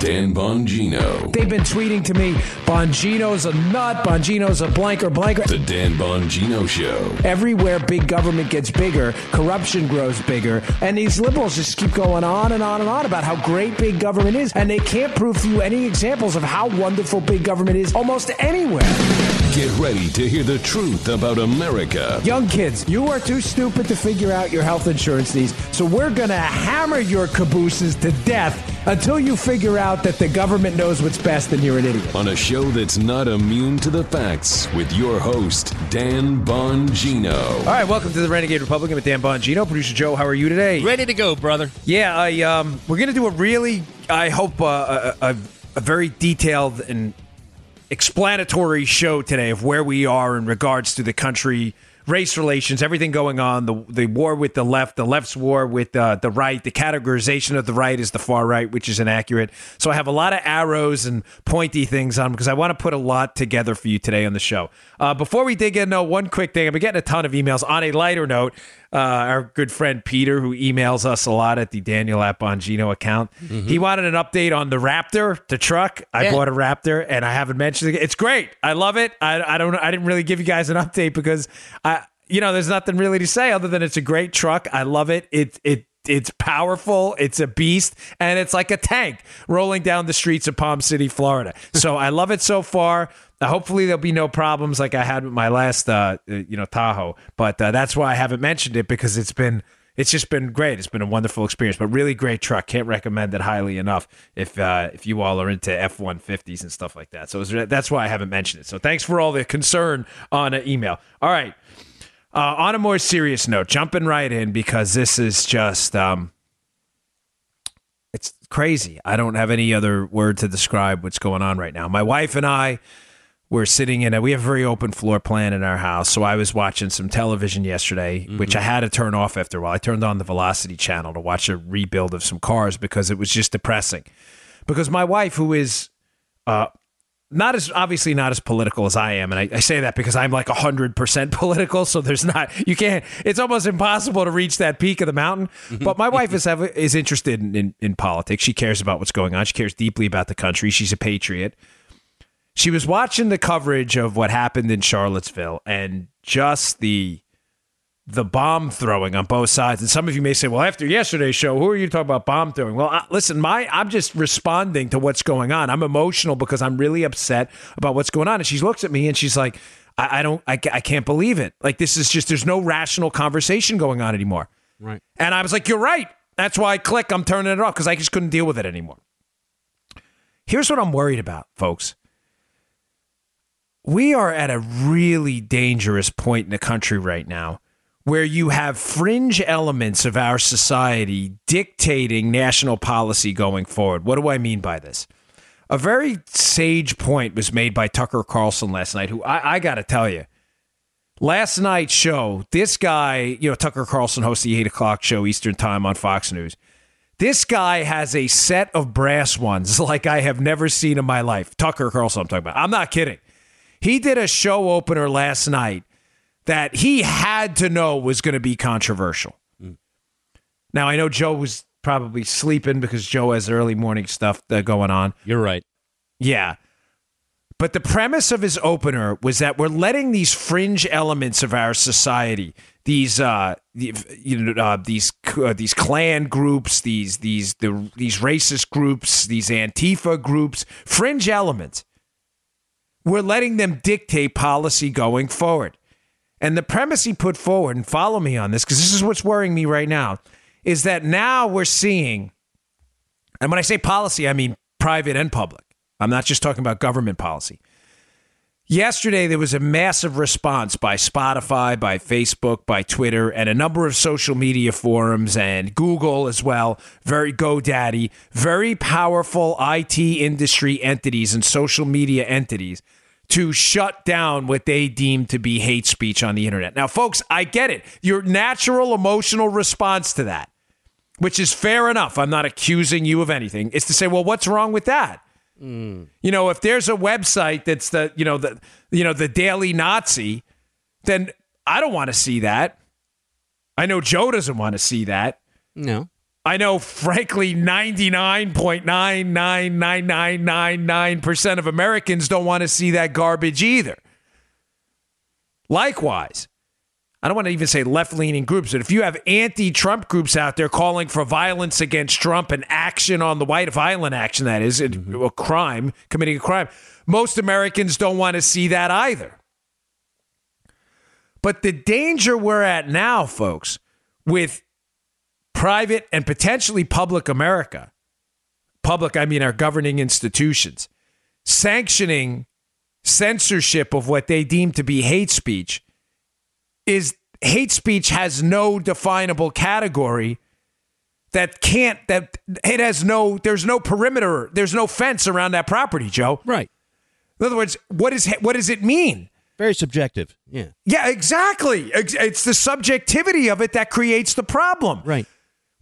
Dan Bongino. They've been tweeting to me, Bongino's a nut, Bongino's a blanker, blanker. The Dan Bongino Show. Everywhere big government gets bigger, corruption grows bigger, and these liberals just keep going on and on and on about how great big government is, and they can't prove to you any examples of how wonderful big government is almost anywhere. Get ready to hear the truth about America. Young kids, you are too stupid to figure out your health insurance needs, so we're going to hammer your cabooses to death until you figure out that the government knows what's best and you're an idiot. On a show that's not immune to the facts with your host, Dan Bongino. All right, welcome to the Renegade Republican with Dan Bongino. Producer Joe, how are you today? Ready to go, brother. Yeah, I um, we're gonna do a really, I hope, uh, a, a, a very detailed and explanatory show today of where we are in regards to the country, race relations, everything going on, the the war with the left, the left's war with uh, the right, the categorization of the right is the far right, which is inaccurate. So I have a lot of arrows and pointy things on because I want to put a lot together for you today on the show. Uh, before we dig in, though, one quick thing. I've been getting a ton of emails. On a lighter note, uh, our good friend Peter, who emails us a lot at the Daniel at Bongino account, he wanted an update on the Raptor, the truck. I Yeah. bought a Raptor, and I haven't mentioned it. It's great. I love it. I, I don't. I didn't really give you guys an update because I, you know, there's nothing really to say other than it's a great truck. I love it. It it. It's powerful. It's a beast, and it's like a tank rolling down the streets of Palm City, Florida. So I love it so far. Uh, hopefully there'll be no problems like I had with my last, uh, uh, you know, Tahoe. But uh, that's why I haven't mentioned it because it's been, it's just been great. It's been a wonderful experience. But really great truck. Can't recommend it highly enough if uh, if you all are into F one fifties and stuff like that. So it's, that's why I haven't mentioned it. So thanks for all the concern on email. All right. Uh, on a more serious note, jumping right in because this is just um, it's crazy. I don't have any other word to describe what's going on right now. My wife and I were sitting in a we have a very open floor plan in our house. So I was watching some television yesterday, which I had to turn off after a while. I turned on the Velocity channel to watch a rebuild of some cars because it was just depressing. Because my wife, who is uh, not as obviously not as political as I am, and I, I say that because I'm like hundred percent political. So there's not you can't. It's almost impossible to reach that peak of the mountain. Mm-hmm. But my wife is have, is interested in, in in politics. She cares about what's going on. She cares deeply about the country. She's a patriot. She was watching the coverage of what happened in Charlottesville and just the the bomb throwing on both sides. And some of you may say, "Well, after yesterday's show, who are you talking about bomb throwing?" Well, I, listen, my I'm just responding to what's going on. I'm emotional because I'm really upset about what's going on. And she looks at me and she's like, "I, I don't, I, I can't believe it. Like this is just there's no rational conversation going on anymore." Right. And I was like, "You're right." That's why I click. I'm turning it off because I just couldn't deal with it anymore. Here's what I'm worried about, folks. We are at a really dangerous point in the country right now where you have fringe elements of our society dictating national policy going forward. What do I mean by this? A very sage point was made by Tucker Carlson last night, who I, I got to tell you, last night's show, this guy, you know, Tucker Carlson hosts the eight o'clock show Eastern Time on Fox News. This guy has a set of brass ones like I have never seen in my life. Tucker Carlson, I'm talking about. I'm not kidding. He did a show opener last night that he had to know was going to be controversial. Now, I know Joe was probably sleeping because Joe has early morning stuff going on. You're right. Yeah. But the premise of his opener was that we're letting these fringe elements of our society, these uh, you know, uh, these uh, these Klan groups, these these the these racist groups, these Antifa groups, fringe elements, we're letting them dictate policy going forward. And the premise he put forward, and follow me on this because this is what's worrying me right now, is that now we're seeing, and when I say policy, I mean private and public. I'm not just talking about government policy. Yesterday, there was a massive response by Spotify, by Facebook, by Twitter, and a number of social media forums and Google as well. Very GoDaddy, very powerful IT industry entities and social media entities to shut down what they deem to be hate speech on the internet. Now, folks, I get it. Your natural emotional response to that, which is fair enough. I'm not accusing you of anything, is to say, well, what's wrong with that? Hmm. You know, if there's a website that's the, you know, the, you know, the Daily Nazi, then I don't want to see that. I know Joe doesn't want to see that. No. I know, frankly, 99.99999% of Americans don't want to see that garbage either. Likewise, I don't want to even say left leaning groups, but if you have anti Trump groups out there calling for violence against Trump and action on the white violent action, that is, mm-hmm. a crime, committing a crime, most Americans don't want to see that either. But the danger we're at now, folks, with private and potentially public America, public, I mean our governing institutions, sanctioning censorship of what they deem to be hate speech is hate speech has no definable category that can't that it has no there's no perimeter there's no fence around that property joe. Right. In other words what is what does it mean? Very subjective. Yeah yeah exactly it's the subjectivity of it that creates the problem. Right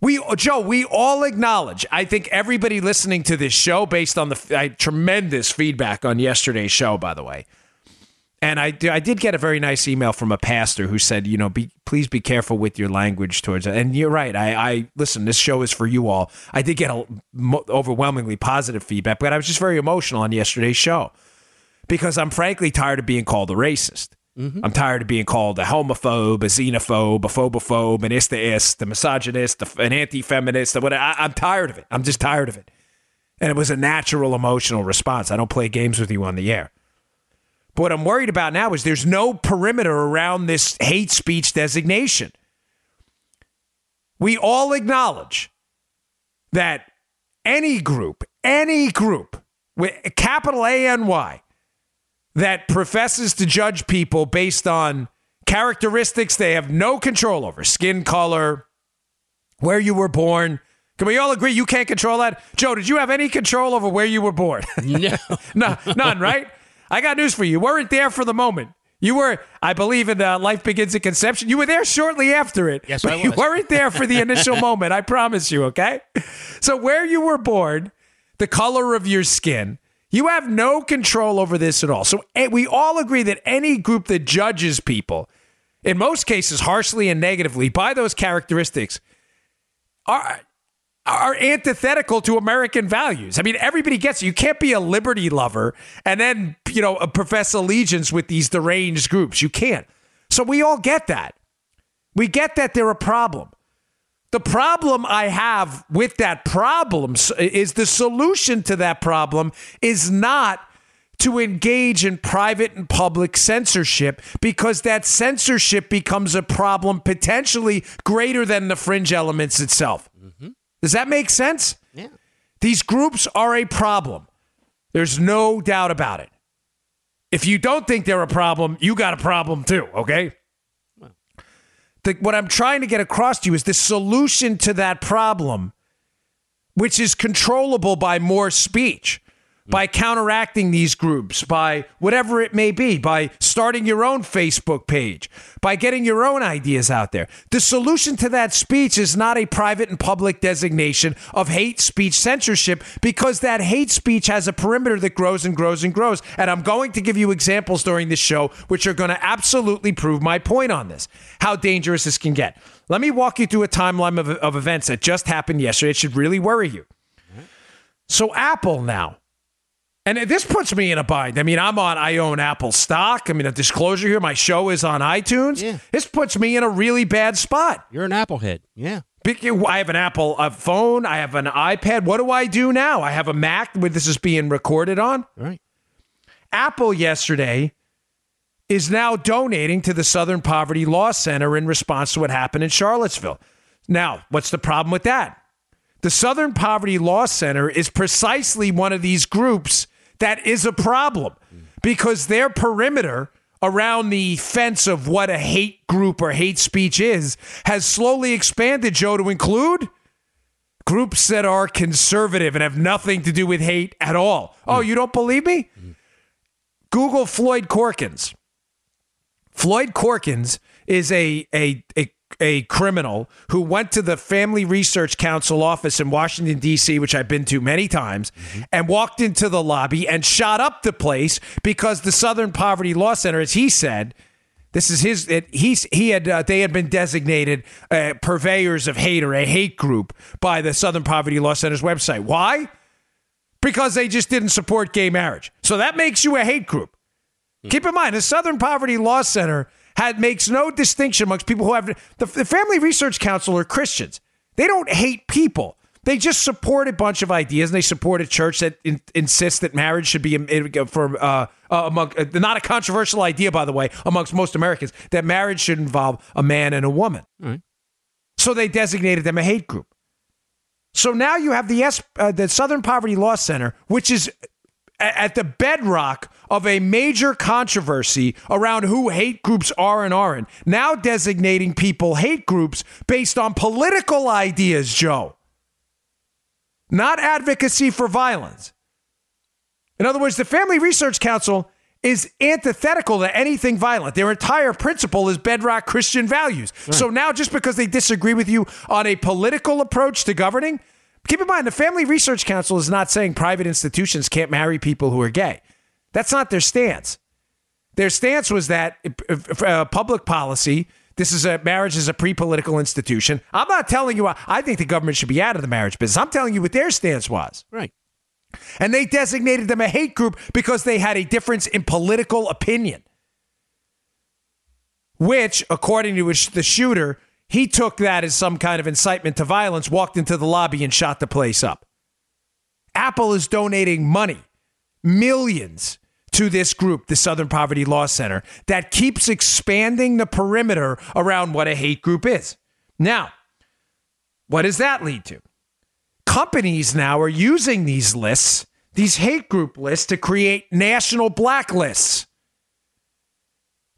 we joe we all acknowledge i think everybody listening to this show based on the tremendous feedback on yesterday's show by the way and I, I did get a very nice email from a pastor who said, you know, be please be careful with your language towards it. And you're right. I, I listen. This show is for you all. I did get a, overwhelmingly positive feedback, but I was just very emotional on yesterday's show because I'm frankly tired of being called a racist. Mm-hmm. I'm tired of being called a homophobe, a xenophobe, a phobophobe, an istaist, a misogynist, an anti-feminist. I, I'm tired of it. I'm just tired of it. And it was a natural emotional response. I don't play games with you on the air. But what I'm worried about now is there's no perimeter around this hate speech designation. We all acknowledge that any group, any group with capital A N Y that professes to judge people based on characteristics they have no control over skin color, where you were born. Can we all agree you can't control that? Joe, did you have any control over where you were born? No. no none, right? I got news for you. You weren't there for the moment. You were, I believe, in uh, Life Begins at Conception. You were there shortly after it. Yes, but I was. You weren't there for the initial moment. I promise you, okay? So, where you were born, the color of your skin, you have no control over this at all. So, eh, we all agree that any group that judges people, in most cases harshly and negatively, by those characteristics, are are antithetical to American values. I mean, everybody gets it. You can't be a liberty lover and then, you know, profess allegiance with these deranged groups. You can't. So we all get that. We get that they're a problem. The problem I have with that problem is the solution to that problem is not to engage in private and public censorship because that censorship becomes a problem potentially greater than the fringe elements itself. Mm-hmm. Does that make sense? Yeah. These groups are a problem. There's no doubt about it. If you don't think they're a problem, you got a problem too, okay? The, what I'm trying to get across to you is the solution to that problem, which is controllable by more speech Mm. by counteracting these groups, by whatever it may be, by starting your own Facebook page, by getting your own ideas out there. The solution to that speech is not a private and public designation of hate speech censorship because that hate speech has a perimeter that grows and grows and grows. And I'm going to give you examples during this show which are going to absolutely prove my point on this, how dangerous this can get. Let me walk you through a timeline of, of events that just happened yesterday. It should really worry you. So, Apple now and this puts me in a bind. I mean, I'm on, I own Apple stock. I mean, a disclosure here, my show is on iTunes. Yeah. This puts me in a really bad spot. You're an Apple head. Yeah. I have an Apple a phone. I have an iPad. What do I do now? I have a Mac where this is being recorded on. Right. Apple yesterday is now donating to the Southern Poverty Law Center in response to what happened in Charlottesville. Now, what's the problem with that? The Southern Poverty Law Center is precisely one of these groups that is a problem because their perimeter around the fence of what a hate group or hate speech is has slowly expanded, Joe, to include groups that are conservative and have nothing to do with hate at all. Oh, mm. you don't believe me? Google Floyd Corkins. Floyd Corkins is a, a, a a criminal who went to the Family Research Council office in Washington, D.C., which I've been to many times, mm-hmm. and walked into the lobby and shot up the place because the Southern Poverty Law Center, as he said, This is his. It, he's he had uh, they had been designated uh, purveyors of hate or a hate group by the Southern Poverty Law Center's website. Why? Because they just didn't support gay marriage. So that makes you a hate group. Keep in mind, the Southern Poverty Law Center had makes no distinction amongst people who have the, the Family Research Council are Christians. They don't hate people. They just support a bunch of ideas, and they support a church that in, insists that marriage should be um, for uh, uh, among uh, not a controversial idea, by the way, amongst most Americans that marriage should involve a man and a woman. Right. So they designated them a hate group. So now you have the S, uh, the Southern Poverty Law Center, which is at the bedrock of a major controversy around who hate groups are and aren't, now designating people hate groups based on political ideas, Joe, not advocacy for violence. In other words, the Family Research Council is antithetical to anything violent. Their entire principle is bedrock Christian values. Right. So now, just because they disagree with you on a political approach to governing, Keep in mind, the Family Research Council is not saying private institutions can't marry people who are gay. That's not their stance. Their stance was that uh, public policy, this is a marriage is a pre-political institution. I'm not telling you I think the government should be out of the marriage business. I'm telling you what their stance was. Right. And they designated them a hate group because they had a difference in political opinion. Which, according to the shooter, he took that as some kind of incitement to violence, walked into the lobby and shot the place up. Apple is donating money, millions, to this group, the Southern Poverty Law Center, that keeps expanding the perimeter around what a hate group is. Now, what does that lead to? Companies now are using these lists, these hate group lists, to create national blacklists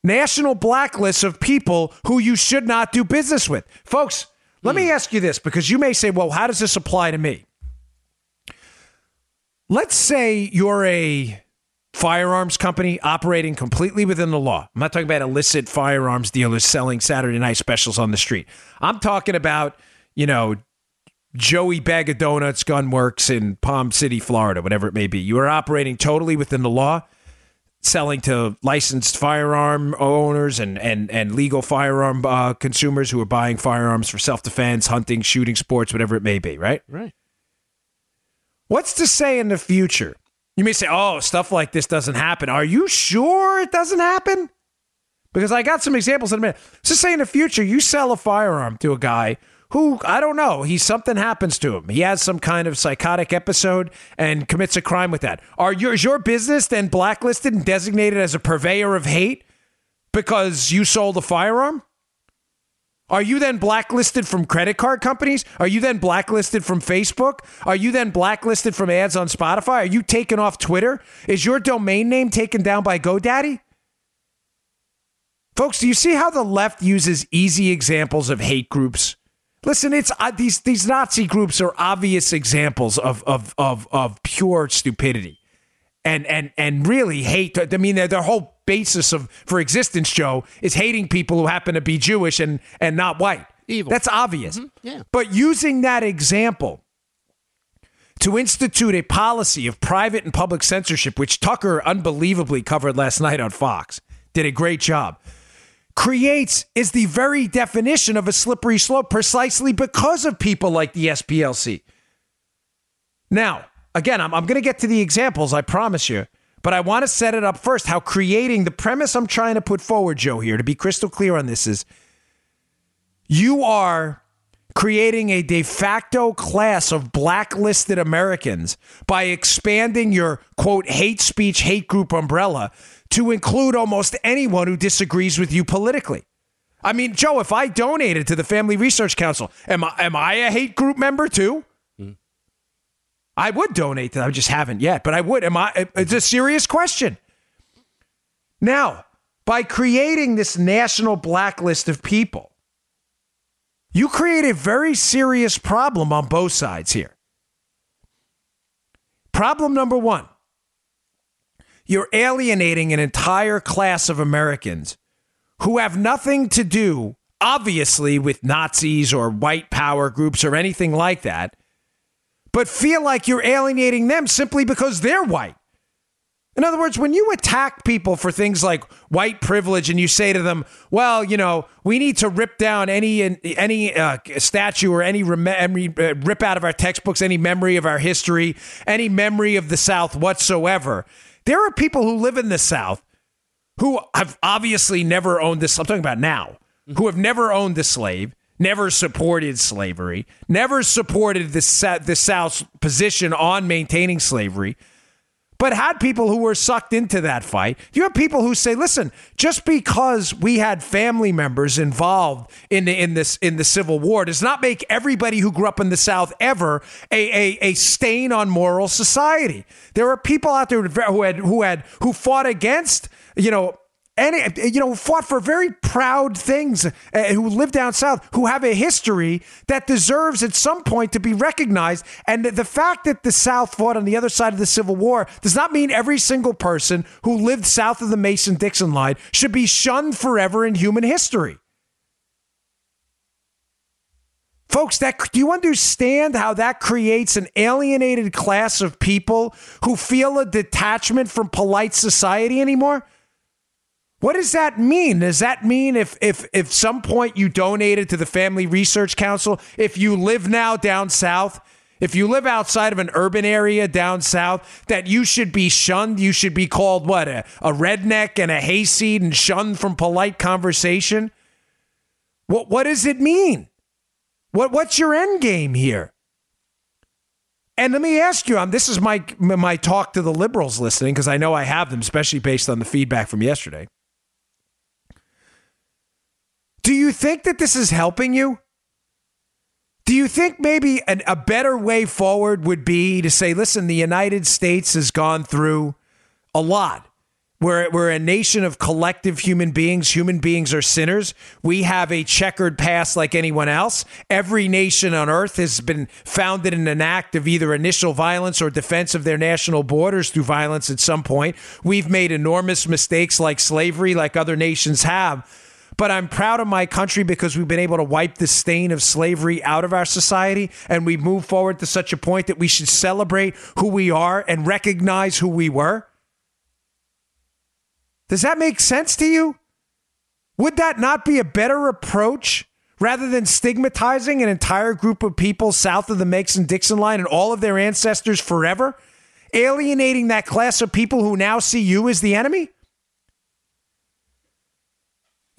national blacklists of people who you should not do business with. Folks, let me hmm. ask you this because you may say, well, how does this apply to me? Let's say you're a firearms company operating completely within the law. I'm not talking about illicit firearms dealers selling Saturday night specials on the street. I'm talking about, you know, Joey Bag of Donuts Gunworks in Palm City, Florida, whatever it may be. You are operating totally within the law selling to licensed firearm owners and and and legal firearm uh, consumers who are buying firearms for self defense, hunting, shooting sports, whatever it may be. Right. Right. What's to say in the future? You may say, "Oh, stuff like this doesn't happen." Are you sure it doesn't happen? Because I got some examples in a minute. Let's say in the future you sell a firearm to a guy who I don't know, he something happens to him. He has some kind of psychotic episode and commits a crime with that. Are your is your business then blacklisted and designated as a purveyor of hate because you sold a firearm? Are you then blacklisted from credit card companies? Are you then blacklisted from Facebook? Are you then blacklisted from ads on Spotify? Are you taken off Twitter? Is your domain name taken down by GoDaddy? Folks, do you see how the left uses easy examples of hate groups Listen, it's uh, these these Nazi groups are obvious examples of of of of pure stupidity, and and and really hate. I mean, their, their whole basis of for existence, Joe, is hating people who happen to be Jewish and and not white. Evil. That's obvious. Mm-hmm. Yeah. But using that example to institute a policy of private and public censorship, which Tucker unbelievably covered last night on Fox, did a great job creates is the very definition of a slippery slope precisely because of people like the SPLC. Now, again, I'm, I'm going to get to the examples, I promise you, but I want to set it up first how creating the premise I'm trying to put forward, Joe, here, to be crystal clear on this, is you are creating a de facto class of blacklisted Americans by expanding your quote hate speech, hate group umbrella to include almost anyone who disagrees with you politically. I mean, Joe, if I donated to the Family Research Council, am I, am I a hate group member too? Mm. I would donate to them. I just haven't yet, but I would. Am I? It's a serious question. Now, by creating this national blacklist of people, you create a very serious problem on both sides here. Problem number one you're alienating an entire class of Americans who have nothing to do, obviously, with Nazis or white power groups or anything like that, but feel like you're alienating them simply because they're white. In other words, when you attack people for things like white privilege and you say to them, "Well, you know, we need to rip down any any uh, statue or any rem- uh, rip out of our textbooks any memory of our history, any memory of the South whatsoever," there are people who live in the South who have obviously never owned this. I'm talking about now, who have never owned the slave, never supported slavery, never supported the the South's position on maintaining slavery but had people who were sucked into that fight. You have people who say, "Listen, just because we had family members involved in the, in this in the Civil War does not make everybody who grew up in the South ever a, a, a stain on moral society." There are people out there who had who had who fought against you know and you know fought for very proud things uh, who live down south who have a history that deserves at some point to be recognized and the fact that the south fought on the other side of the civil war does not mean every single person who lived south of the mason-dixon line should be shunned forever in human history Folks, that do you understand how that creates an alienated class of people who feel a detachment from polite society anymore? What does that mean? Does that mean if if if some point you donated to the Family Research Council, if you live now down south, if you live outside of an urban area down south, that you should be shunned, you should be called what a, a redneck and a hayseed and shunned from polite conversation? What what does it mean? What what's your end game here? And let me ask you, um, this is my my talk to the liberals listening because I know I have them, especially based on the feedback from yesterday. Do you think that this is helping you? Do you think maybe an, a better way forward would be to say, listen, the United States has gone through a lot. We're, we're a nation of collective human beings. Human beings are sinners. We have a checkered past like anyone else. Every nation on earth has been founded in an act of either initial violence or defense of their national borders through violence at some point. We've made enormous mistakes like slavery, like other nations have but I'm proud of my country because we've been able to wipe the stain of slavery out of our society and we move forward to such a point that we should celebrate who we are and recognize who we were. Does that make sense to you? Would that not be a better approach rather than stigmatizing an entire group of people south of the Mason Dixon line and all of their ancestors forever? Alienating that class of people who now see you as the enemy?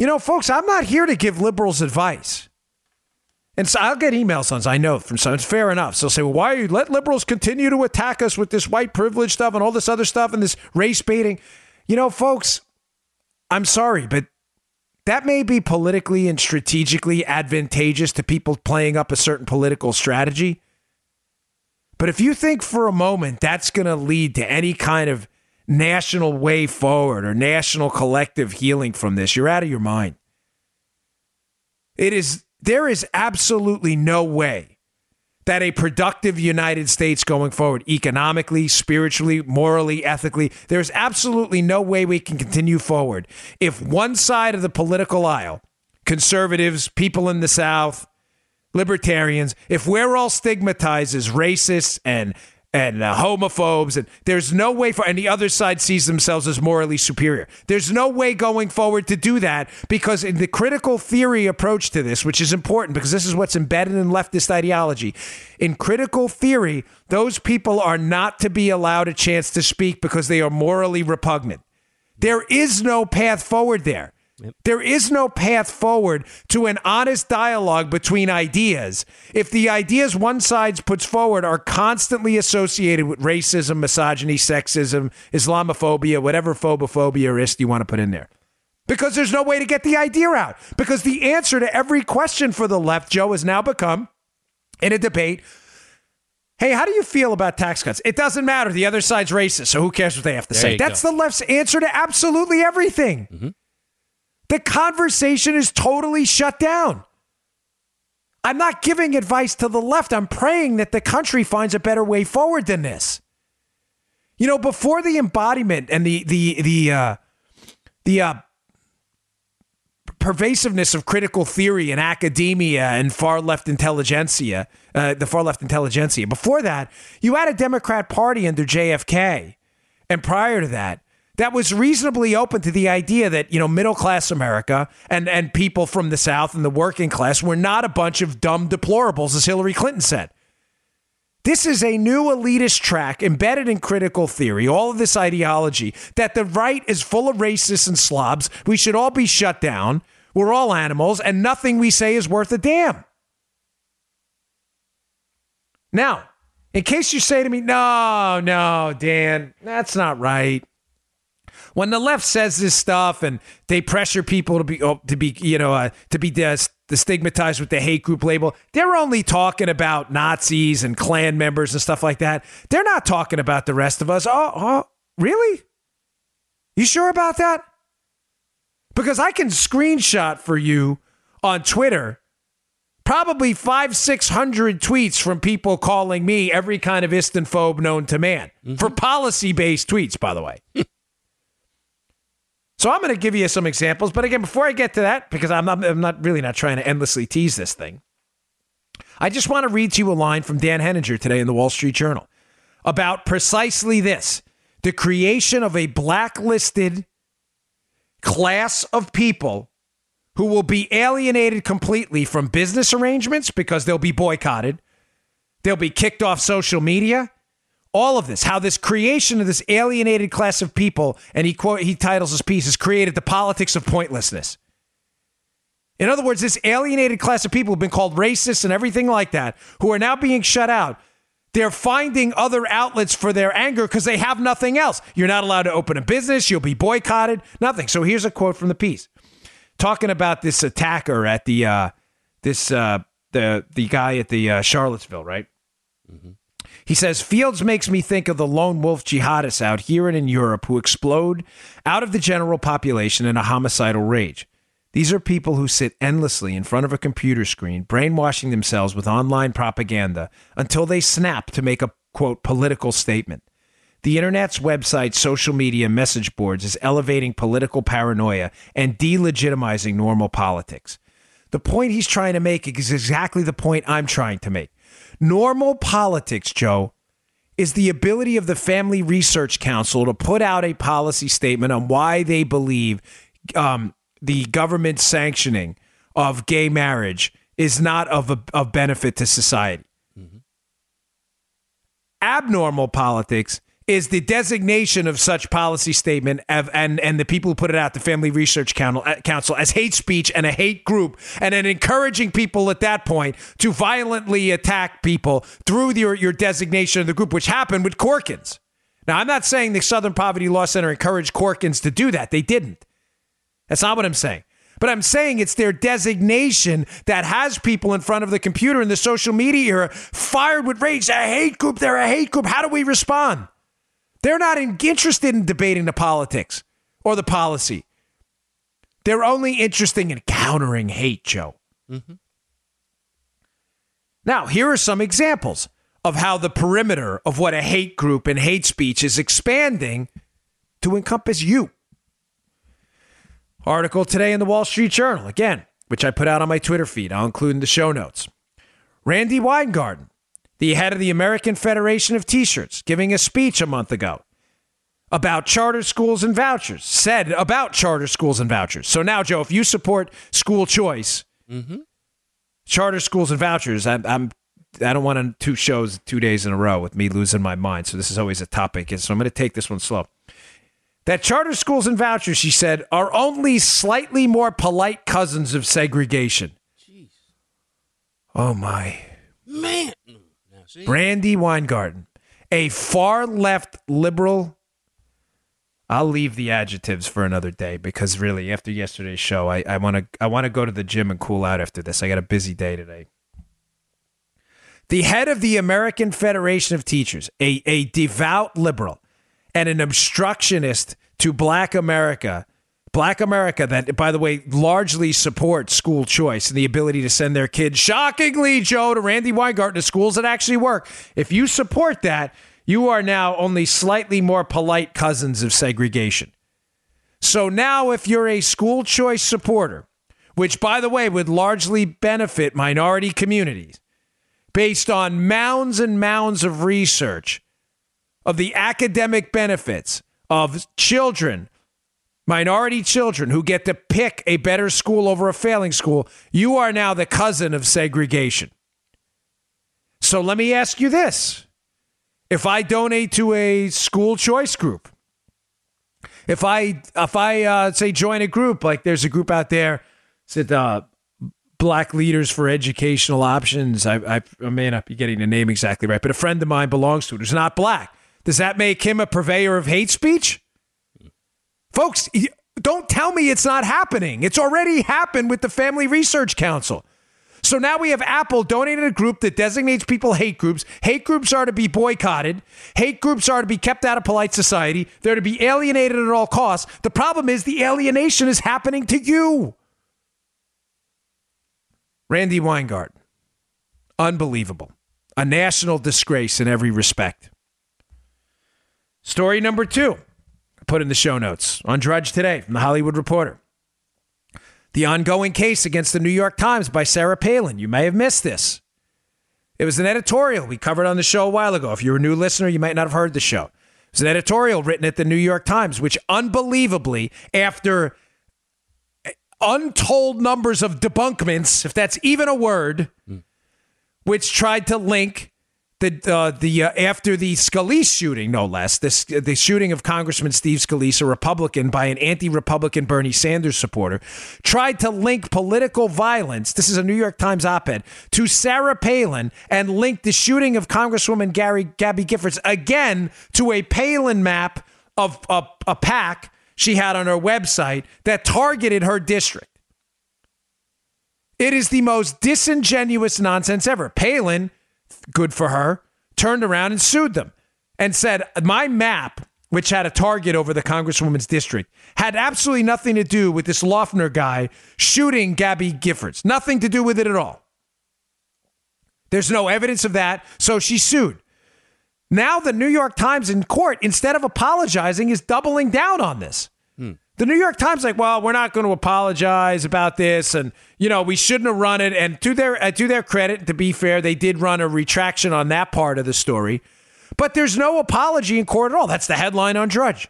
You know, folks, I'm not here to give liberals advice. And so I'll get emails on I know from some. It's fair enough. So say, well, why you let liberals continue to attack us with this white privilege stuff and all this other stuff and this race baiting? You know, folks, I'm sorry, but that may be politically and strategically advantageous to people playing up a certain political strategy. But if you think for a moment that's going to lead to any kind of national way forward or national collective healing from this, you're out of your mind. It is there is absolutely no way that a productive United States going forward, economically, spiritually, morally, ethically, there's absolutely no way we can continue forward if one side of the political aisle, conservatives, people in the South, libertarians, if we're all stigmatized as racists and and uh, homophobes and there's no way for and the other side sees themselves as morally superior. There's no way going forward to do that because in the critical theory approach to this which is important because this is what's embedded in leftist ideology in critical theory those people are not to be allowed a chance to speak because they are morally repugnant. There is no path forward there Yep. There is no path forward to an honest dialogue between ideas if the ideas one side puts forward are constantly associated with racism, misogyny, sexism, Islamophobia, whatever phobophobia or ist you want to put in there. Because there's no way to get the idea out. Because the answer to every question for the left, Joe, has now become in a debate Hey, how do you feel about tax cuts? It doesn't matter. The other side's racist, so who cares what they have to there say? That's go. the left's answer to absolutely everything. Mm-hmm. The conversation is totally shut down. I'm not giving advice to the left. I'm praying that the country finds a better way forward than this. You know, before the embodiment and the the the uh, the uh, pervasiveness of critical theory in academia and far left intelligentsia, uh, the far left intelligentsia. Before that, you had a Democrat Party under JFK and prior to that that was reasonably open to the idea that you know middle class America and and people from the South and the working class were not a bunch of dumb deplorables, as Hillary Clinton said. This is a new elitist track embedded in critical theory, all of this ideology that the right is full of racists and slobs. We should all be shut down. We're all animals, and nothing we say is worth a damn. Now, in case you say to me, no, no, Dan, that's not right when the left says this stuff and they pressure people to be oh, to be you know uh, to be the stigmatized with the hate group label, they're only talking about Nazis and Klan members and stuff like that. They're not talking about the rest of us. Oh, oh really? You sure about that? Because I can screenshot for you on Twitter probably five, six hundred tweets from people calling me every kind of Istanphobe known to man mm-hmm. for policy based tweets, by the way. So I'm going to give you some examples. But again, before I get to that, because I'm not, I'm not really not trying to endlessly tease this thing, I just want to read to you a line from Dan Henninger today in the Wall Street Journal about precisely this the creation of a blacklisted class of people who will be alienated completely from business arrangements because they'll be boycotted, they'll be kicked off social media, all of this, how this creation of this alienated class of people, and he quote he titles his piece, has created the politics of pointlessness. In other words, this alienated class of people have been called racists and everything like that, who are now being shut out. They're finding other outlets for their anger because they have nothing else. You're not allowed to open a business. You'll be boycotted. Nothing. So here's a quote from the piece, talking about this attacker at the uh, this uh, the the guy at the uh, Charlottesville, right? Mm-hmm. He says, Fields makes me think of the lone wolf jihadists out here and in Europe who explode out of the general population in a homicidal rage. These are people who sit endlessly in front of a computer screen, brainwashing themselves with online propaganda until they snap to make a quote political statement. The internet's websites, social media, message boards is elevating political paranoia and delegitimizing normal politics. The point he's trying to make is exactly the point I'm trying to make. Normal politics, Joe, is the ability of the Family Research Council to put out a policy statement on why they believe um, the government sanctioning of gay marriage is not of, a, of benefit to society. Mm-hmm. Abnormal politics is the designation of such policy statement of, and and the people who put it out, the Family Research uh, Council, as hate speech and a hate group, and then encouraging people at that point to violently attack people through your your designation of the group, which happened with Corkins. Now, I'm not saying the Southern Poverty Law Center encouraged Corkins to do that; they didn't. That's not what I'm saying. But I'm saying it's their designation that has people in front of the computer in the social media era fired with rage. A hate group, they're a hate group. How do we respond? They're not interested in debating the politics or the policy. They're only interested in countering hate, Joe. Mm-hmm. Now, here are some examples of how the perimeter of what a hate group and hate speech is expanding to encompass you. Article today in the Wall Street Journal, again, which I put out on my Twitter feed. I'll include in the show notes. Randi Weingarten the head of the American Federation of Teachers, giving a speech a month ago about charter schools and vouchers, said about charter schools and vouchers. So now, Joe, if you support school choice, mm-hmm. charter schools and vouchers, I'm, I'm I don't want two shows two days in a row with me losing my mind. So this is always a topic, And so I'm going to take this one slow. That charter schools and vouchers, she said, are only slightly more polite cousins of segregation. Jeez. Oh my man! Randi Weingarten, a far left liberal. I'll leave the adjectives for another day because really, after yesterday's show, I want to I want to go to the gym and cool out after this. I got a busy day today. The head of the American Federation of Teachers, a, a devout liberal and an obstructionist to black America, Black America, that, by the way, largely supports school choice and the ability to send their kids, shockingly, Joe, to Randi Weingarten to schools that actually work. If you support that, you are now only slightly more polite cousins of segregation. So now, if you're a school choice supporter, which, by the way, would largely benefit minority communities, based on mounds and mounds of research of the academic benefits of children, minority children who get to pick a better school over a failing school, you are now the cousin of segregation. So let me ask you this. If I donate to a school choice group, if I if I uh, say join a group, like there's a group out there, said uh, Black Leaders for Educational Options. I, I, I may not be getting the name exactly right, but a friend of mine belongs to it who's not black. Does that make him a purveyor of hate speech? Folks, don't tell me it's not happening. It's already happened with the Family Research Council. So now we have Apple donating a group that designates people hate groups. Hate groups are to be boycotted. Hate groups are to be kept out of polite society. They're to be alienated at all costs. The problem is the alienation is happening to you. Randi Weingarten, unbelievable. A national disgrace in every respect. Story number two, put in the show notes on Drudge today from the Hollywood Reporter. The ongoing case against the New York Times by Sarah Palin. You may have missed this. It was an editorial we covered on the show a while ago. If you're a new listener, you might not have heard the show. It was an editorial written at the New York Times, which unbelievably, after untold numbers of debunkments, if that's even a word, mm. which tried to link the uh, the uh, after the Scalise shooting, no less, this the shooting of Congressman Steve Scalise, a Republican, by an anti-Republican Bernie Sanders supporter, tried to link political violence. This is a New York Times op-ed to Sarah Palin and linked the shooting of Congresswoman Gary Gabby Giffords again to a Palin map of a, a PAC she had on her website that targeted her district. It is the most disingenuous nonsense ever. Palin good for her, turned around and sued them and said, My map, which had a target over the Congresswoman's district, had absolutely nothing to do with this Loughner guy shooting Gabby Giffords. Nothing to do with it at all. There's no evidence of that, so she sued. Now, the New York Times in court, instead of apologizing, is doubling down on this. Hmm. The New York Times, like, well, we're not going to apologize about this, and you know, we shouldn't have run it. And to their uh, to their credit, to be fair, they did run a retraction on that part of the story, but there's no apology in court at all. That's the headline on Drudge.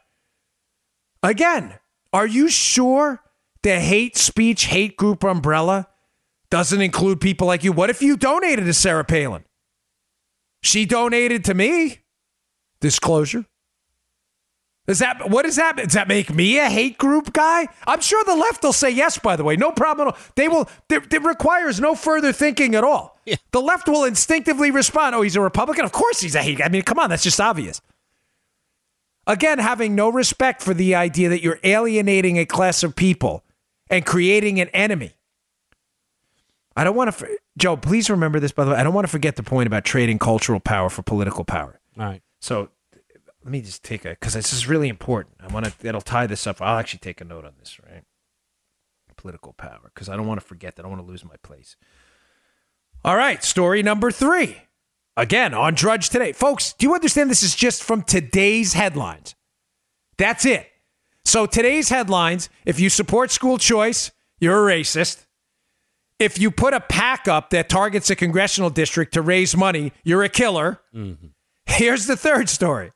Again, are you sure the hate speech hate group umbrella doesn't include people like you? What if you donated to Sarah Palin? She donated to me. Disclosure. Does that what does that does that make me a hate group guy? I'm sure the left will say yes. By the way, no problem. They will. It requires no further thinking at all. Yeah. The left will instinctively respond. Oh, he's a Republican. Of course, he's a hate. I mean, come on, that's just obvious. Again, having no respect for the idea that you're alienating a class of people and creating an enemy. I don't want to, Joe. Please remember this. By the way, I don't want to forget the point about trading cultural power for political power. All right. So let me just take a because this is really important. I want to that'll tie this up. I'll actually take a note on this, right? Political power, because I don't want to forget that. I don't want to lose my place. All right, story number three. Again, on Drudge today. Folks, do you understand this is just from today's headlines? That's it. So today's headlines, if you support school choice, you're a racist. If you put a pack up that targets a congressional district to raise money, you're a killer. Mm-hmm. Here's the third story.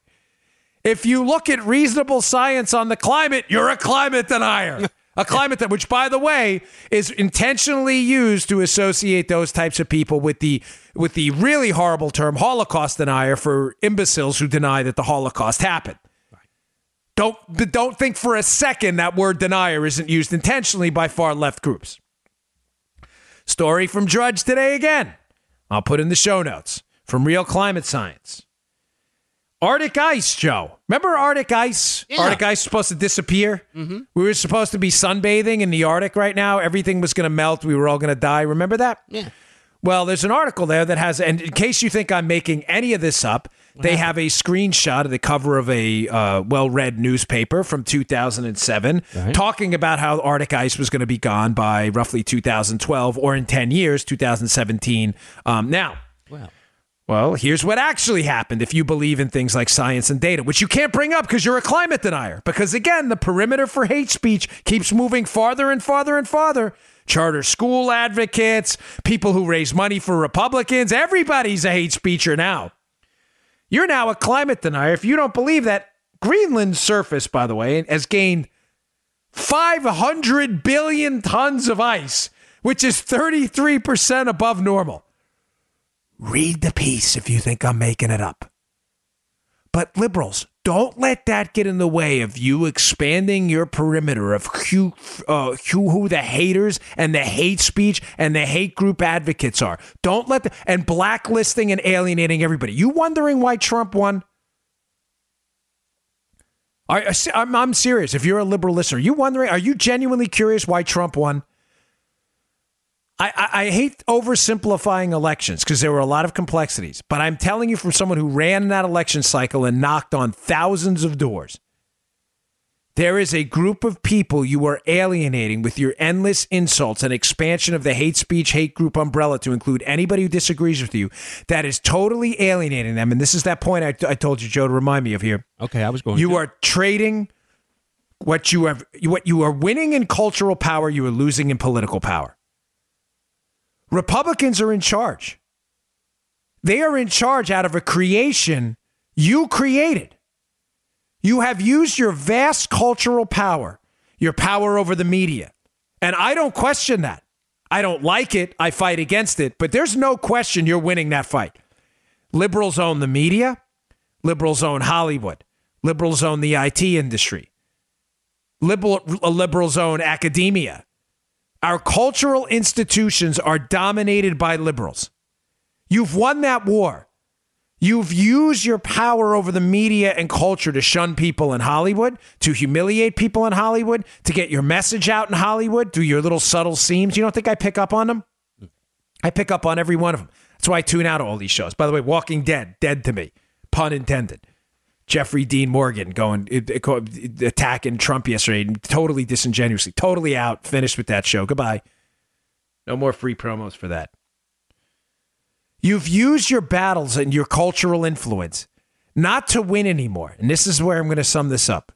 If you look at reasonable science on the climate, you're a climate denier. A climate that, which by the way, is intentionally used to associate those types of people with the with the really horrible term Holocaust denier for imbeciles who deny that the Holocaust happened. Don't don't think for a second that word denier isn't used intentionally by far left groups. Story from Drudge today again. I'll put in the show notes from Real Climate Science. Arctic ice, Joe. Remember Arctic ice? Yeah. Arctic ice supposed to disappear. Mm-hmm. We were supposed to be sunbathing in the Arctic right now. Everything was going to melt. We were all going to die. Remember that? Yeah. Well, there's an article there that has, and in case you think I'm making any of this up, they have a screenshot of the cover of a uh, well read newspaper from 2007 right. talking about how Arctic ice was going to be gone by roughly 2012 or in 10 years, 2017. Um, now, wow. Well, here's what actually happened if you believe in things like science and data, which you can't bring up because you're a climate denier. Because again, the perimeter for hate speech keeps moving farther and farther and farther. Charter school advocates, people who raise money for Republicans, everybody's a hate speecher now. You're now a climate denier. If you don't believe that, Greenland's surface, by the way, has gained 500 billion tons of ice, which is 33% above normal. Read the piece if you think I'm making it up. But liberals, don't let that get in the way of you expanding your perimeter of who, uh, who, who the haters and the hate speech and the hate group advocates are. Don't let the, and blacklisting and alienating everybody. You wondering why Trump won? Are, I'm, I'm serious. If you're a liberal listener, you wondering? Are you genuinely curious why Trump won? I, I, I hate oversimplifying elections because there were a lot of complexities, but I'm telling you from someone who ran that election cycle and knocked on thousands of doors. There is a group of people you are alienating with your endless insults and expansion of the hate speech, hate group umbrella to include anybody who disagrees with you. That is totally alienating them. And this is that point I, I told you, Joe, to remind me of here. Okay, I was going. You to. are trading what you have, what you are winning in cultural power. You are losing in political power. Republicans are in charge. They are in charge out of a creation you created. You have used your vast cultural power, your power over the media. And I don't question that. I don't like it. I fight against it. But there's no question you're winning that fight. Liberals own the media, liberals own Hollywood, liberals own the IT industry, liberal, uh, liberals own academia. Our cultural institutions are dominated by liberals. You've won that war. You've used your power over the media and culture to shun people in Hollywood, to humiliate people in Hollywood, to get your message out in Hollywood through your little subtle seams. You don't think I pick up on them? I pick up on every one of them. That's why I tune out all these shows. By the way, Walking Dead, dead to me, pun intended. Jeffrey Dean Morgan going attacking Trump yesterday, totally disingenuously, totally out. Finished with that show. Goodbye. No more free promos for that. You've used your battles and your cultural influence not to win anymore. And this is where I'm going to sum this up.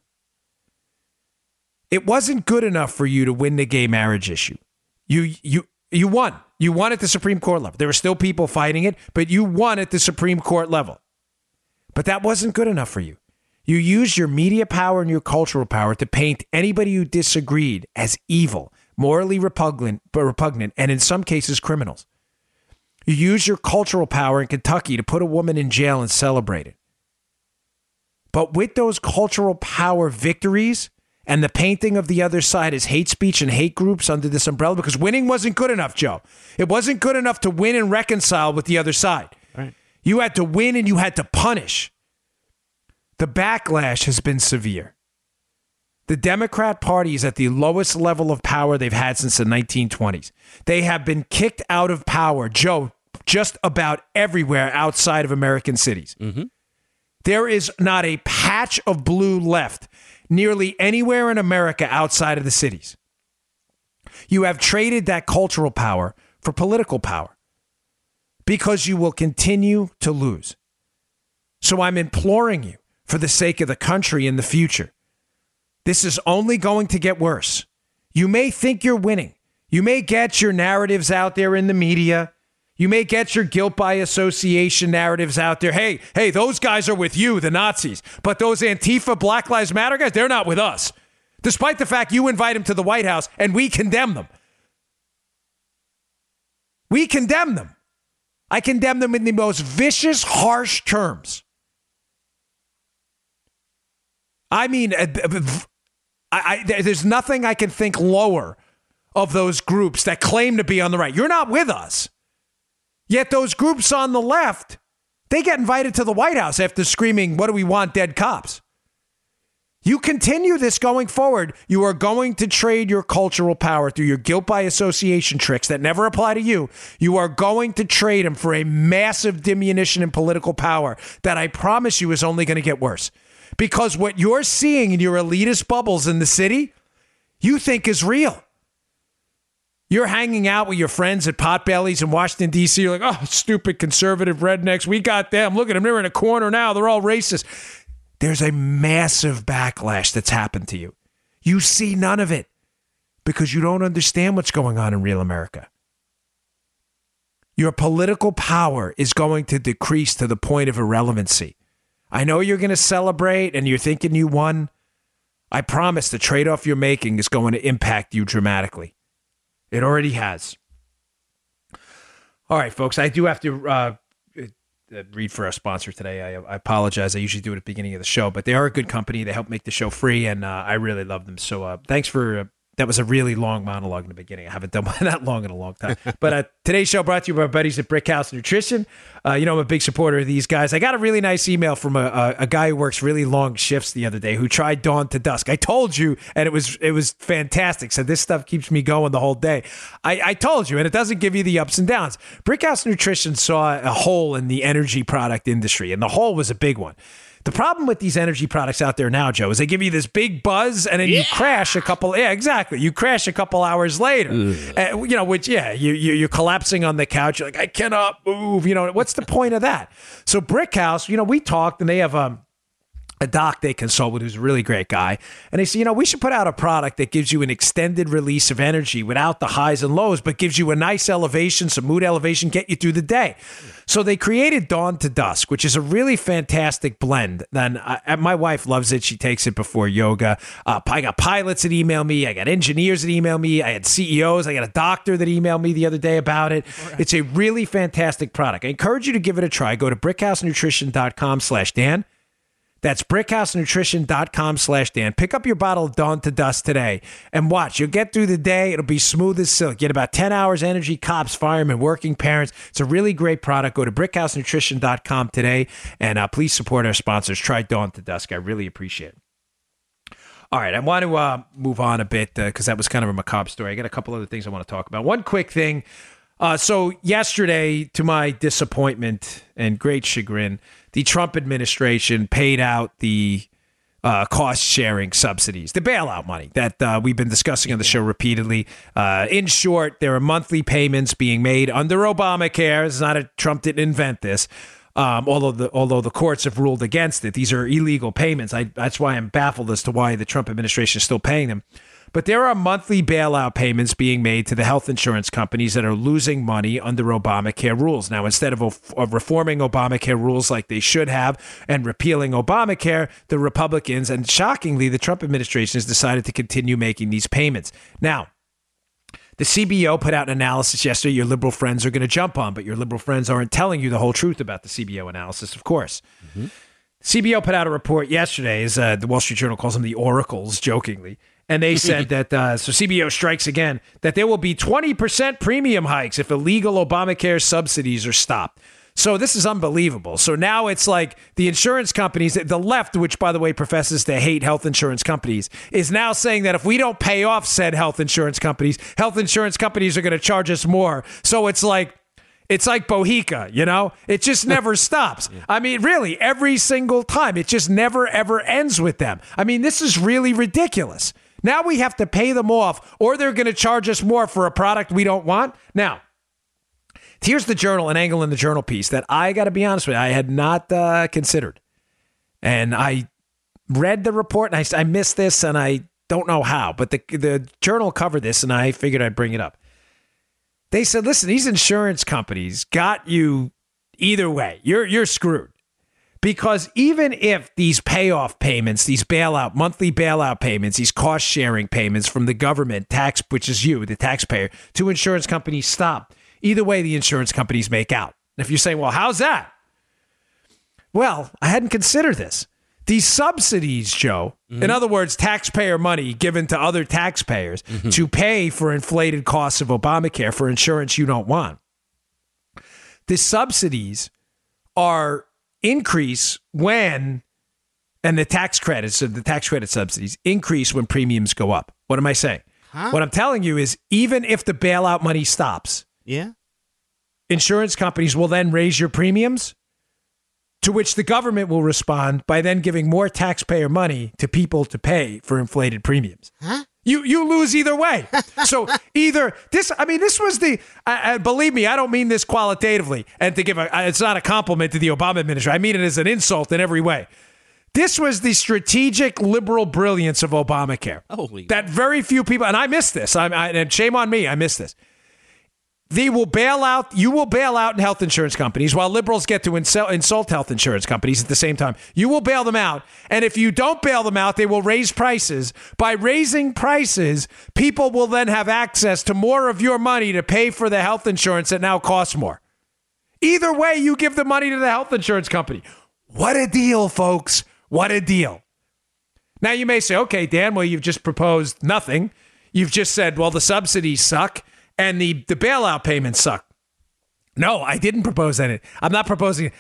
It wasn't good enough for you to win the gay marriage issue. You you you won. You won at the Supreme Court level. There were still people fighting it, but you won at the Supreme Court level. But that wasn't good enough for you. You used your media power and your cultural power to paint anybody who disagreed as evil, morally repugnant, but repugnant, and in some cases criminals. You used your cultural power in Kentucky to put a woman in jail and celebrate it. But with those cultural power victories and the painting of the other side as hate speech and hate groups under this umbrella, because winning wasn't good enough, Joe. It wasn't good enough to win and reconcile with the other side. You had to win and you had to punish. The backlash has been severe. The Democrat Party is at the lowest level of power they've had since the 1920s. They have been kicked out of power, Joe, just about everywhere outside of American cities. Mm-hmm. There is not a patch of blue left nearly anywhere in America outside of the cities. You have traded that cultural power for political power because you will continue to lose. So I'm imploring you for the sake of the country in the future. This is only going to get worse. You may think you're winning. You may get your narratives out there in the media. You may get your guilt by association narratives out there. Hey, hey, those guys are with you, the Nazis. But those Antifa, Black Lives Matter guys, they're not with us. Despite the fact you invite them to the White House and we condemn them. We condemn them. I condemn them in the most vicious, harsh terms. I mean, uh, I, I, there's nothing I can think lower of those groups that claim to be on the right. You're not with us. Yet those groups on the left, they get invited to the White House after screaming, What do we want? Dead cops. You continue this going forward, you are going to trade your cultural power through your guilt by association tricks that never apply to you. You are going to trade them for a massive diminution in political power that I promise you is only going to get worse. Because what you're seeing in your elitist bubbles in the city, you think is real. You're hanging out with your friends at Potbellies in Washington, D.C. You're like, oh, stupid conservative rednecks. We got them. Look at them. They're in a corner now. They're all racist. There's a massive backlash that's happened to you. You see none of it because you don't understand what's going on in real America. Your political power is going to decrease to the point of irrelevancy. I know you're going to celebrate and you're thinking you won. I promise the trade off you're making is going to impact you dramatically. It already has. All right, folks, I do have to uh, read for our sponsor today. I, I, apologize. I usually do it at the beginning of the show, but they are a good company. They help make the show free, and uh, I really love them. So uh, thanks for uh, that was a really long monologue in the beginning. I haven't done one that long in a long time. But uh, today's show brought to you by our buddies at Brickhouse Nutrition. Uh, you know, I'm a big supporter of these guys. I got a really nice email from a, a, a, guy who works really long shifts the other day who tried dawn to dusk. I told you, and it was it was fantastic. So this stuff keeps me going the whole day. I, I told you, and it doesn't give you the ups and downs. Brickhouse Nutrition saw a hole in the energy product industry, and the hole was a big one. The problem with these energy products out there now, Joe, is they give you this big buzz and then yeah. you crash a couple. Yeah, exactly. You crash a couple hours later. Uh, you know, which yeah, you, you are collapsing on the couch. You're like, I cannot move. You know, what's the point of that? So Brick House, you know, we talked and they have um a doc they consult with who's a really great guy. And they say, you know, we should put out a product that gives you an extended release of energy without the highs and lows, but gives you a nice elevation, some mood elevation, get you through the day. So they created Dawn to Dusk, which is a really fantastic blend. Then I, my wife loves it. She takes it before yoga. Uh, I got pilots that email me. I got engineers that email me. I had CEOs. I got a doctor that emailed me the other day about it. Right. It's a really fantastic product. I encourage you to give it a try. Go to brickhousenutrition.com slash Dan. That's brickhousenutrition.com slash Dan. Pick up your bottle of Dawn to Dusk today and watch. You'll get through the day. It'll be smooth as silk. Get about 10 hours energy, cops, firemen, working parents. It's a really great product. Go to brickhousenutrition.com today and uh, please support our sponsors. Try Dawn to Dusk. I really appreciate it. All right, I want to uh, move on a bit because uh, that was kind of a macabre story. I got a couple other things I want to talk about. One quick thing. Uh, so yesterday, to my disappointment and great chagrin, the Trump administration paid out the uh, cost sharing subsidies, the bailout money that uh, we've been discussing on the show repeatedly. Uh, in short, there are monthly payments being made under Obamacare. It's not a Trump didn't invent this. Um, although the although the courts have ruled against it, these are illegal payments. I, that's why I'm baffled as to why the Trump administration is still paying them. But there are monthly bailout payments being made to the health insurance companies that are losing money under Obamacare rules. Now, instead of, of reforming Obamacare rules like they should have and repealing Obamacare, the Republicans and shockingly, the Trump administration has decided to continue making these payments. Now, the CBO put out an analysis yesterday your liberal friends are going to jump on, but your liberal friends aren't telling you the whole truth about the CBO analysis, of course. Mm-hmm. CBO put out a report yesterday, as uh, the Wall Street Journal calls them the oracles, jokingly, and they said that uh, so CBO strikes again that there will be 20% premium hikes if illegal Obamacare subsidies are stopped. So this is unbelievable. So now it's like the insurance companies, the left, which by the way professes to hate health insurance companies, is now saying that if we don't pay off said health insurance companies, health insurance companies are going to charge us more. So it's like it's like Bohica, you know? It just never stops. I mean, really, every single time. It just never, ever ends with them. I mean, this is really ridiculous. Now we have to pay them off, or they're going to charge us more for a product we don't want. Now, here's the journal, an angle in the journal piece that I got to be honest with you, I had not uh, considered. And I read the report and I, I missed this and I don't know how, but the, the journal covered this and I figured I'd bring it up. They said, listen, these insurance companies got you either way. You're, you're screwed. Because even if these payoff payments, these bailout, monthly bailout payments, these cost sharing payments from the government, tax, which is you, the taxpayer, to insurance companies stop, either way, the insurance companies make out. if you're saying, well, how's that? Well, I hadn't considered this. These subsidies, Joe, mm-hmm. in other words, taxpayer money given to other taxpayers mm-hmm. to pay for inflated costs of Obamacare for insurance you don't want. The subsidies are increase when and the tax credits of the tax credit subsidies increase when premiums go up. What am I saying? Huh? What I'm telling you is even if the bailout money stops, yeah. Insurance companies will then raise your premiums to which the government will respond by then giving more taxpayer money to people to pay for inflated premiums. Huh? You you lose either way. so either this, I mean, this was the. Uh, believe me, I don't mean this qualitatively, and to give a. It's not a compliment to the Obama administration. I mean it as an insult in every way. This was the strategic liberal brilliance of Obamacare. Holy that very few people, and I missed this. I, I, and shame on me, I missed this. They will bail out. You will bail out health insurance companies while liberals get to insult, health insurance companies at the same time. You will bail them out, and if you don't bail them out, they will raise prices. By raising prices, people will then have access to more of your money to pay for the health insurance that now costs more. Either way, you give the money to the health insurance company. What a deal, folks! What a deal. Now you may say, okay, Dan, well, you've just proposed nothing. You've just said, well, the subsidies suck and the, the bailout payments suck. No, I didn't propose any. I'm not proposing.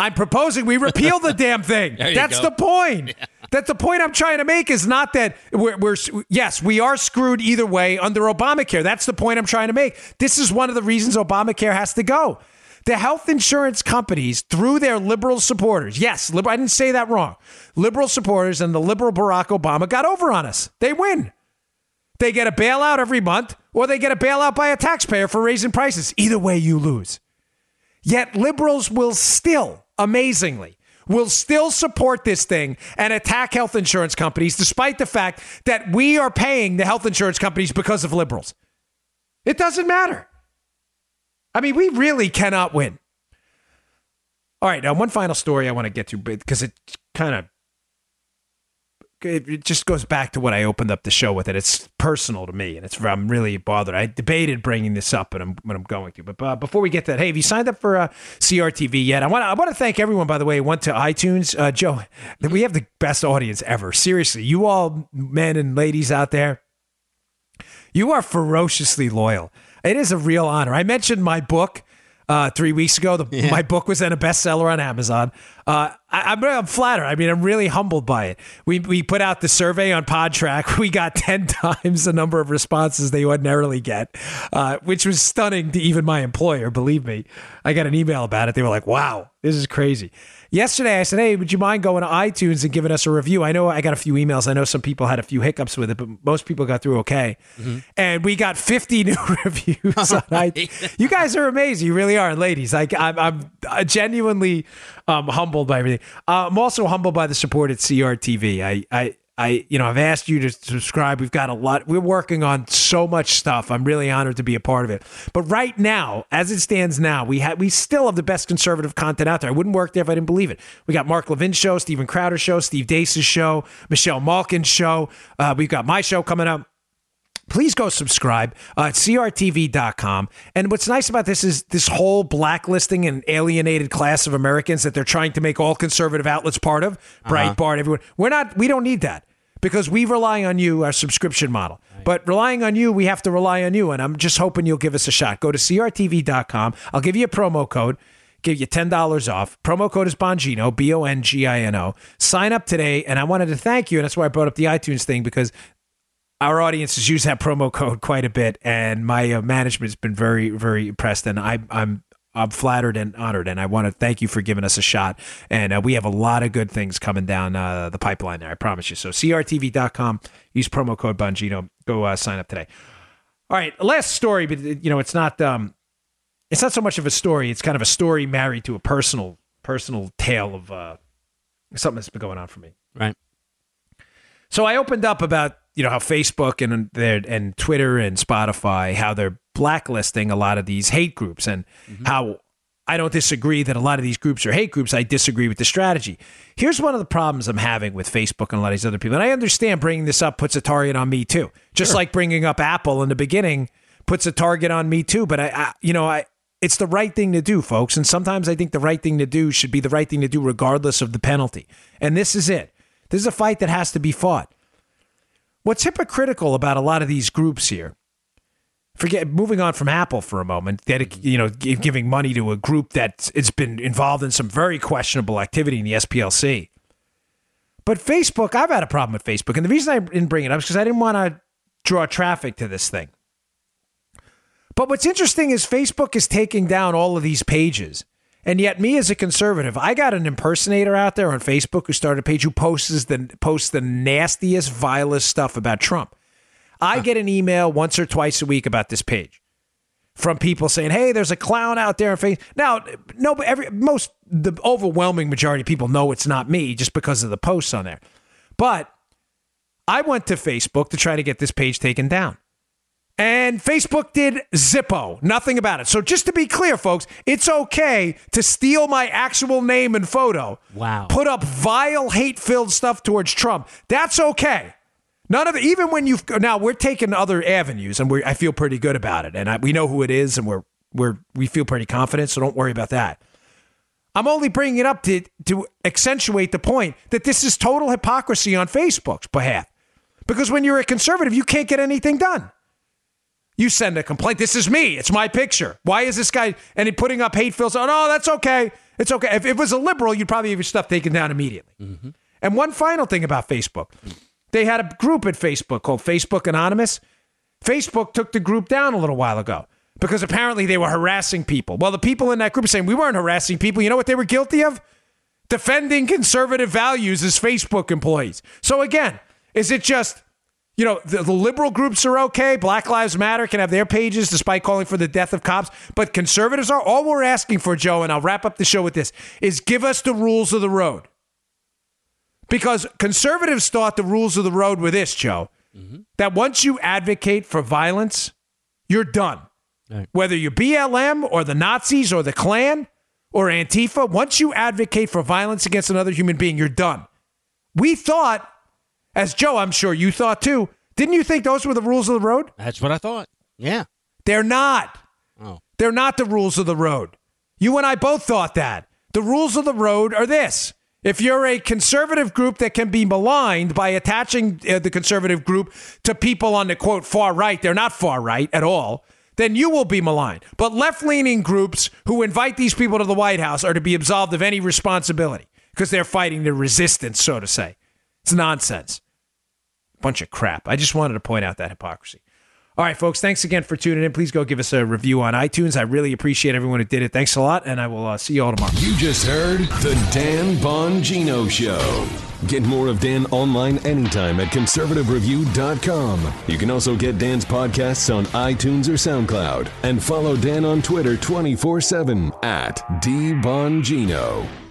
I'm proposing we repeal the damn thing. That's the point. Yeah. That's the point I'm trying to make is not that we're, we're, yes, we are screwed either way under Obamacare. That's the point I'm trying to make. This is one of the reasons Obamacare has to go. The health insurance companies, through their liberal supporters, yes, I didn't say that wrong. Liberal supporters and the liberal Barack Obama got over on us. They win. They get a bailout every month, or they get a bailout by a taxpayer for raising prices. Either way, you lose. Yet liberals will still, amazingly, will still support this thing and attack health insurance companies, despite the fact that we are paying the health insurance companies because of liberals. It doesn't matter. I mean, we really cannot win. All right, now one final story I want to get to because it kind of it just goes back to what I opened up the show with. It it's personal to me, and it's I'm really bothered. I debated bringing this up, and I'm when I'm going to. But uh, before we get that, hey, have you signed up for uh, CRTV yet? I want I want to thank everyone by the way. Went to iTunes, uh, Joe. We have the best audience ever. Seriously, you all men and ladies out there, you are ferociously loyal. It is a real honor. I mentioned my book uh, three weeks ago. The, yeah. My book was then a bestseller on Amazon. Uh, I, am I'm, I'm flattered. I mean, I'm really humbled by it. We, we put out the survey on Podtrac. We got 10 times the number of responses they ordinarily get, uh, which was stunning to even my employer. Believe me, I got an email about it. They were like, wow, this is crazy. Yesterday, I said, Hey, would you mind going to iTunes and giving us a review? I know I got a few emails. I know some people had a few hiccups with it, but most people got through okay. Mm-hmm. And we got 50 new reviews on iTunes. You guys are amazing. You really are, ladies. Like, I'm, I'm genuinely um, humbled by everything. Uh, I'm also humbled by the support at CRTV. I, I, I, you know, I've asked you to subscribe. We've got a lot. We're working on so much stuff. I'm really honored to be a part of it. But right now, as it stands now, we have we still have the best conservative content out there. I wouldn't work there if I didn't believe it. We got Mark Levin's show, Steven Crowder show, Steve Deace's show, Michelle Malkin's show. Uh, we've got my show coming up please go subscribe uh, at crtv.com. And what's nice about this is this whole blacklisting and alienated class of Americans that they're trying to make all conservative outlets part of, uh-huh. Breitbart, everyone. We're not, we don't need that because we rely on you, our subscription model. But relying on you, we have to rely on you. And I'm just hoping you'll give us a shot. Go to crtv.com. I'll give you a promo code, give you $10 off. Promo code is Bongino, B O N G I N O. Sign up today. And I wanted to thank you. And that's why I brought up the iTunes thing because our audience has used that promo code quite a bit. And my uh, management's been very, very impressed. And I, I'm I'm flattered and honored, and I want to thank you for giving us a shot. And uh, we have a lot of good things coming down uh, the pipeline there, I promise you. So, crtv.com, use promo code Bongino, go uh, sign up today. All right, last story, but you know, it's not um, it's not so much of a story; it's kind of a story married to a personal personal tale of uh, something that's been going on for me. Right. So I opened up about you know how Facebook and their and Twitter and Spotify how they're blacklisting a lot of these hate groups and mm-hmm. how I don't disagree that a lot of these groups are hate groups. I disagree with the strategy. Here's one of the problems I'm having with Facebook and a lot of these other people. And I understand bringing this up puts a target on me too. Just sure. like bringing up Apple in the beginning puts a target on me too. But I, I you know, I it's the right thing to do, folks. And sometimes I think the right thing to do should be the right thing to do regardless of the penalty. And this is it. This is a fight that has to be fought. What's hypocritical about a lot of these groups here? Forget moving on from Apple for a moment. That mm-hmm. you know, giving money to a group that it's been involved in some very questionable activity in the SPLC. But Facebook, I've had a problem with Facebook, and the reason I didn't bring it up is because I didn't want to draw traffic to this thing. But what's interesting is Facebook is taking down all of these pages and yet, me as a conservative, I got an impersonator out there on Facebook who started a page who posts the posts the nastiest, vilest stuff about Trump. I get an email once or twice a week about this page from people saying, "Hey, there's a clown out there on Facebook." Now, no, every most the overwhelming majority of people know it's not me just because of the posts on there. But I went to Facebook to try to get this page taken down. And Facebook did Zippo, nothing about it. So just to be clear, folks, it's okay to steal my actual name and photo. Wow. Put up vile, hate-filled stuff towards Trump. That's okay. None of it. Even when you've now we're taking other avenues, and we I feel pretty good about it, and I, we know who it is, and we're we're we feel pretty confident. So don't worry about that. I'm only bringing it up to to accentuate the point that this is total hypocrisy on Facebook's behalf. Because when you're a conservative, you can't get anything done. You send a complaint. This is me. It's my picture. Why is this guy and he putting up hate fills? Oh, no, that's okay. It's okay. If it was a liberal, you'd probably have your stuff taken down immediately. Mm-hmm. And one final thing about Facebook. They had a group at Facebook called Facebook Anonymous. Facebook took the group down a little while ago because apparently they were harassing people. Well, the people in that group are saying we weren't harassing people. You know what they were guilty of? Defending conservative values as Facebook employees. So again, is it just you know, the, the, liberal groups are okay. Black Lives Matter can have their pages despite calling for the death of cops. But conservatives are. All we're asking for, Joe, and I'll wrap up the show with this, is give us the rules of the road. Because conservatives thought the rules of the road were this, Joe, mm-hmm. that once you advocate for violence, you're done. Right. Whether you're BLM or the Nazis or the Klan or Antifa, once you advocate for violence against another human being, you're done. We thought as Joe, I'm sure you thought too. Didn't you think those were the rules of the road? That's what I thought. Yeah. They're not. Oh. They're not the rules of the road. You and I both thought that. The rules of the road are this. If you're a conservative group that can be maligned by attaching uh, the conservative group to people on the quote far right, they're not far right at all, then you will be maligned. But left leaning groups who invite these people to the White House are to be absolved of any responsibility because they're fighting the resistance, so to say. It's nonsense bunch of crap. I just wanted to point out that hypocrisy. All right, folks, thanks again for tuning in. Please go give us a review on iTunes. I really appreciate everyone who did it. Thanks a lot, and I will uh, see you all tomorrow. You just heard The Dan Bongino Show. Get more of Dan online anytime at conservativereview.com. You can also get Dan's podcasts on iTunes or SoundCloud. And follow Dan on Twitter 24 7 at DBongino.